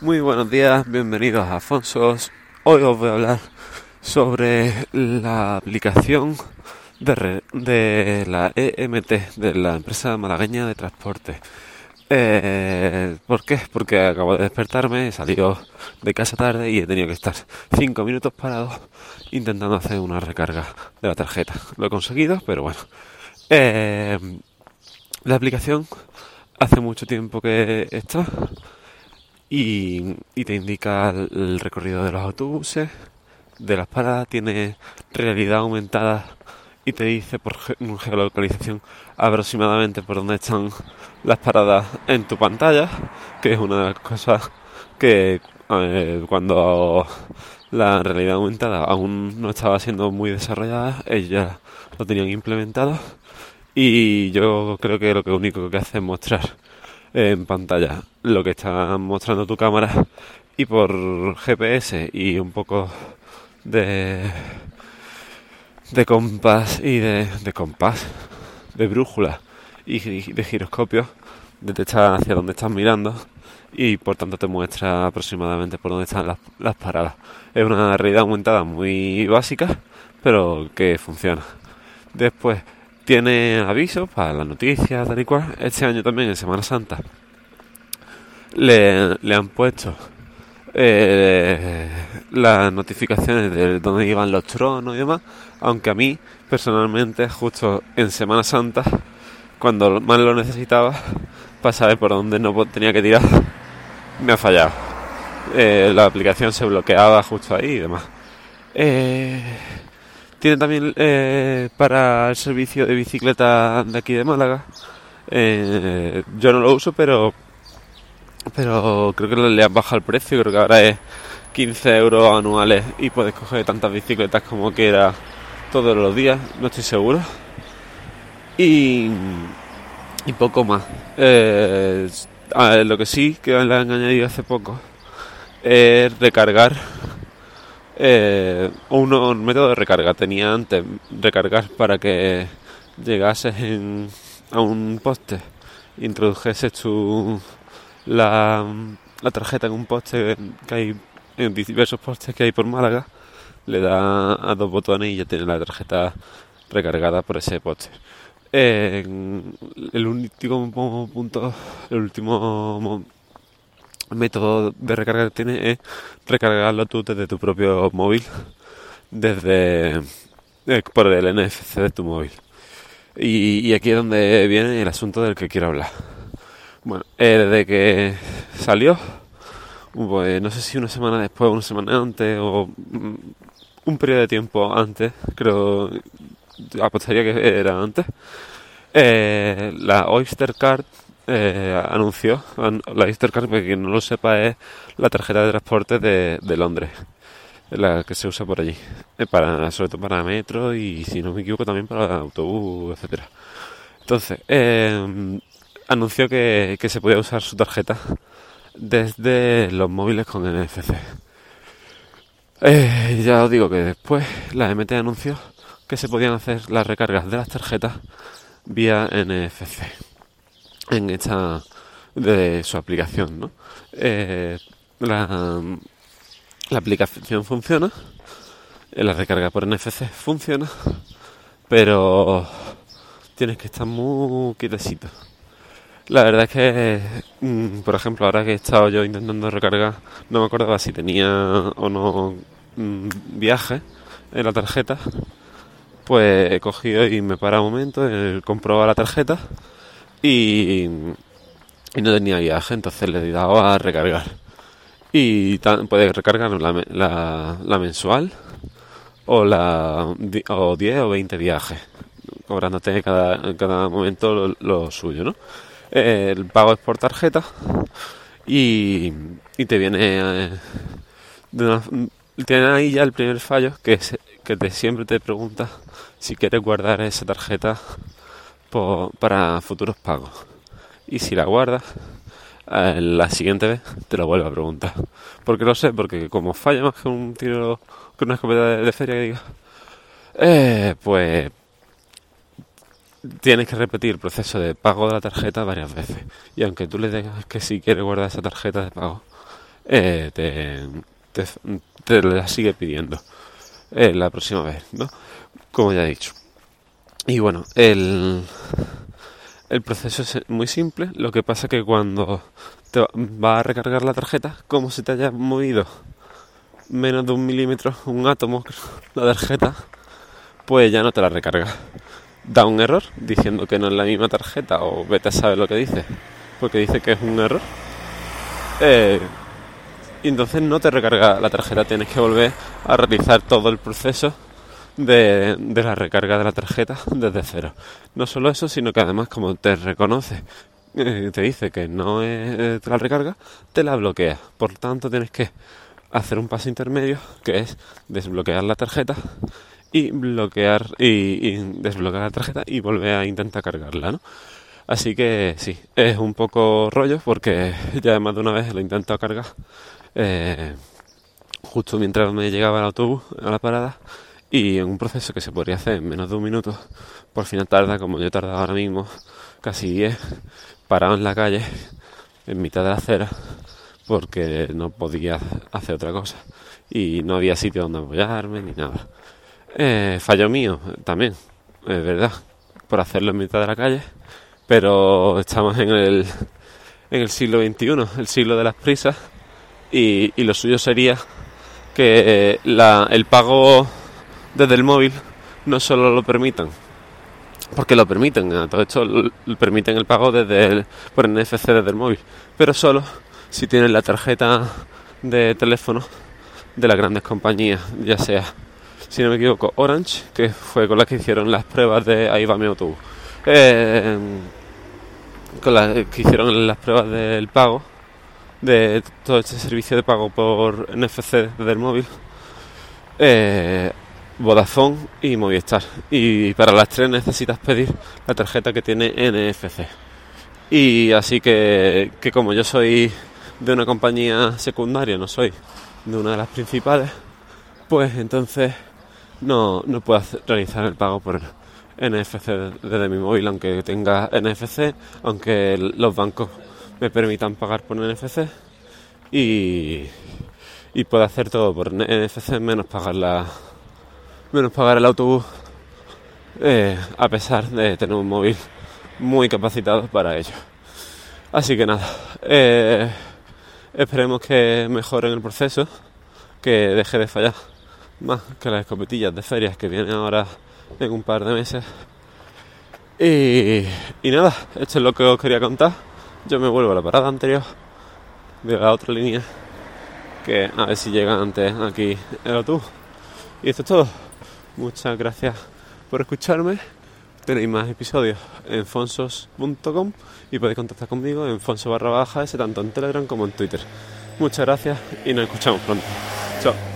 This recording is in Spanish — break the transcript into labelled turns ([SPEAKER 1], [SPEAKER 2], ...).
[SPEAKER 1] Muy buenos días, bienvenidos a Afonsos. Hoy os voy a hablar sobre la aplicación de, de la EMT, de la empresa malagueña de transporte. Eh, ¿Por qué? Porque acabo de despertarme, he salido de casa tarde y he tenido que estar 5 minutos parado intentando hacer una recarga de la tarjeta. Lo he conseguido, pero bueno. Eh, la aplicación hace mucho tiempo que está y, te indica el recorrido de los autobuses, de las paradas, tiene realidad aumentada y te dice por geolocalización aproximadamente por dónde están las paradas en tu pantalla, que es una de las cosas que eh, cuando la realidad aumentada aún no estaba siendo muy desarrollada, ellos lo tenían implementado. Y yo creo que lo único que hace es mostrar en pantalla lo que está mostrando tu cámara y por GPS y un poco de de compás y de, de compás de brújula y de giroscopio detecta hacia dónde estás mirando y por tanto te muestra aproximadamente por dónde están las, las paradas. Es una realidad aumentada muy básica, pero que funciona. Después tiene avisos para las noticias, tal y cual. Este año también, en Semana Santa, le, le han puesto eh, las notificaciones de dónde iban los tronos y demás. Aunque a mí, personalmente, justo en Semana Santa, cuando más lo necesitaba, para saber por dónde no tenía que tirar, me ha fallado. Eh, la aplicación se bloqueaba justo ahí y demás. Eh, tiene también eh, para el servicio de bicicleta de aquí de Málaga. Eh, yo no lo uso, pero pero creo que le han bajado el precio. Creo que ahora es 15 euros anuales y puedes coger tantas bicicletas como quieras todos los días. No estoy seguro. Y, y poco más. Eh, lo que sí que le han añadido hace poco es recargar eh, un, método de recarga. Tenía antes recargar para que llegases a un poste, introdujeses tu, la, tarjeta en un poste que hay en diversos postes que hay por Málaga, le da a dos botones y ya tiene la tarjeta recargada por ese poste. el último punto, el último método de recarga que tiene es recargarlo tú desde tu propio móvil, desde eh, por el NFC de tu móvil. Y, aquí es donde viene el asunto del que quiero hablar. Bueno, eh, desde que salió, pues no sé si una semana después, una semana antes o mm, un periodo de tiempo antes, creo, apostaría que era antes, eh, la Oyster Card eh, anunció, la Oystercard, para quien no lo sepa, es la tarjeta de transporte de, Londres, la que se usa por allí, eh, para, sobre todo para metro y, si no me equivoco, también para autobús, etcétera. Entonces, eh, anunció que, se podía usar su tarjeta desde los móviles con NFC. ya os digo que después la MT anunció que se podían hacer las recargas de las tarjetas vía NFC en esta de su aplicación, ¿no? Eh, la, aplicación funciona, eh, la recarga por NFC funciona, pero tienes que estar muy quietecito. La verdad es que, mm, por ejemplo, ahora que he estado yo intentando recargar, no me acordaba si tenía o no mm, viaje en la tarjeta, pues he cogido y me para un momento, he comprobado la tarjeta y, no tenía viaje, entonces le he dado a recargar. Y puedes recargar la, mensual o, la, o 10 o 20 viajes, cobrándote cada, cada momento lo, suyo, ¿no? el pago es por tarjeta y, te viene eh, tiene ahí ya el primer fallo que es que siempre te pregunta si quieres guardar esa tarjeta para futuros pagos. Y si la guardas, eh, la siguiente vez te lo vuelvo a preguntar. Porque lo sé, porque como falla más que un tiro con una escopeta de, feria que eh, pues tienes que repetir el proceso de pago de la tarjeta varias veces. Y aunque tú le digas que si quieres guardar esa tarjeta de pago, eh, te, te, la sigue pidiendo eh, la próxima vez, ¿no? Como ya he dicho. Y bueno, el, el proceso es muy simple, lo que pasa que cuando te va a recargar la tarjeta, como se te haya movido menos de un milímetro, un átomo, la tarjeta, pues ya no te la recarga. Da un error diciendo que no es la misma tarjeta o vete a saber lo que dice, porque dice que es un error. Eh, y entonces no te recarga la tarjeta, tienes que volver a realizar todo el proceso de, la recarga de la tarjeta desde cero. No solo eso, sino que además como te reconoce, eh, te dice que no es, la recarga, te la bloquea. Por tanto, tienes que hacer un paso intermedio que es desbloquear la tarjeta y bloquear y, desbloquear la tarjeta y volver a intentar cargarla, ¿no? Así que sí, es un poco rollo porque ya más de una vez lo he intentado cargar eh, justo mientras me llegaba el autobús a la parada y en un proceso que se podría hacer en menos de un minuto, por final tarda, como yo he tardado ahora mismo, casi 10, parado en la calle, en mitad de la acera, porque no podía hacer otra cosa y no había sitio donde apoyarme ni nada. Eh, fallo mío también, es verdad, por hacerlo en mitad de la calle, pero estamos en el, en el siglo XXI, el siglo de las prisas, y, lo suyo sería que la, el pago desde el móvil no solo lo permitan, porque lo permiten, todo esto permiten el pago desde el, por NFC desde el móvil, pero solo si tienen la tarjeta de teléfono de las grandes compañías, ya sea, si no me equivoco, Orange, que fue con la que hicieron las pruebas de ahí va mi autobús, eh, con la que hicieron las pruebas del pago de todo este servicio de pago por NFC desde el móvil. Eh, Vodafone y Movistar. Y para las tres necesitas pedir la tarjeta que tiene NFC. Y así que, que como yo soy de una compañía secundaria, no soy de una de las principales, pues entonces no, no puedo realizar el pago por NFC desde mi móvil, aunque tenga NFC, aunque los bancos me permitan pagar por NFC y, y puedo hacer todo por NFC menos pagar la menos pagar el autobús, eh, a pesar de tener un móvil muy capacitado para ello. Así que nada, eh, esperemos que mejoren el proceso, que deje de fallar más que las escopetillas de ferias que vienen ahora en un par de meses. Y, y nada, esto es lo que os quería contar. Yo me vuelvo a la parada anterior de la otra línea, que a ver si llega antes aquí el autobús. Y esto es todo. Muchas gracias por escucharme. Tenéis más episodios en fonsos.com y podéis contactar conmigo en fonso barra baja, tanto en Telegram como en Twitter. Muchas gracias y nos escuchamos pronto. Chao.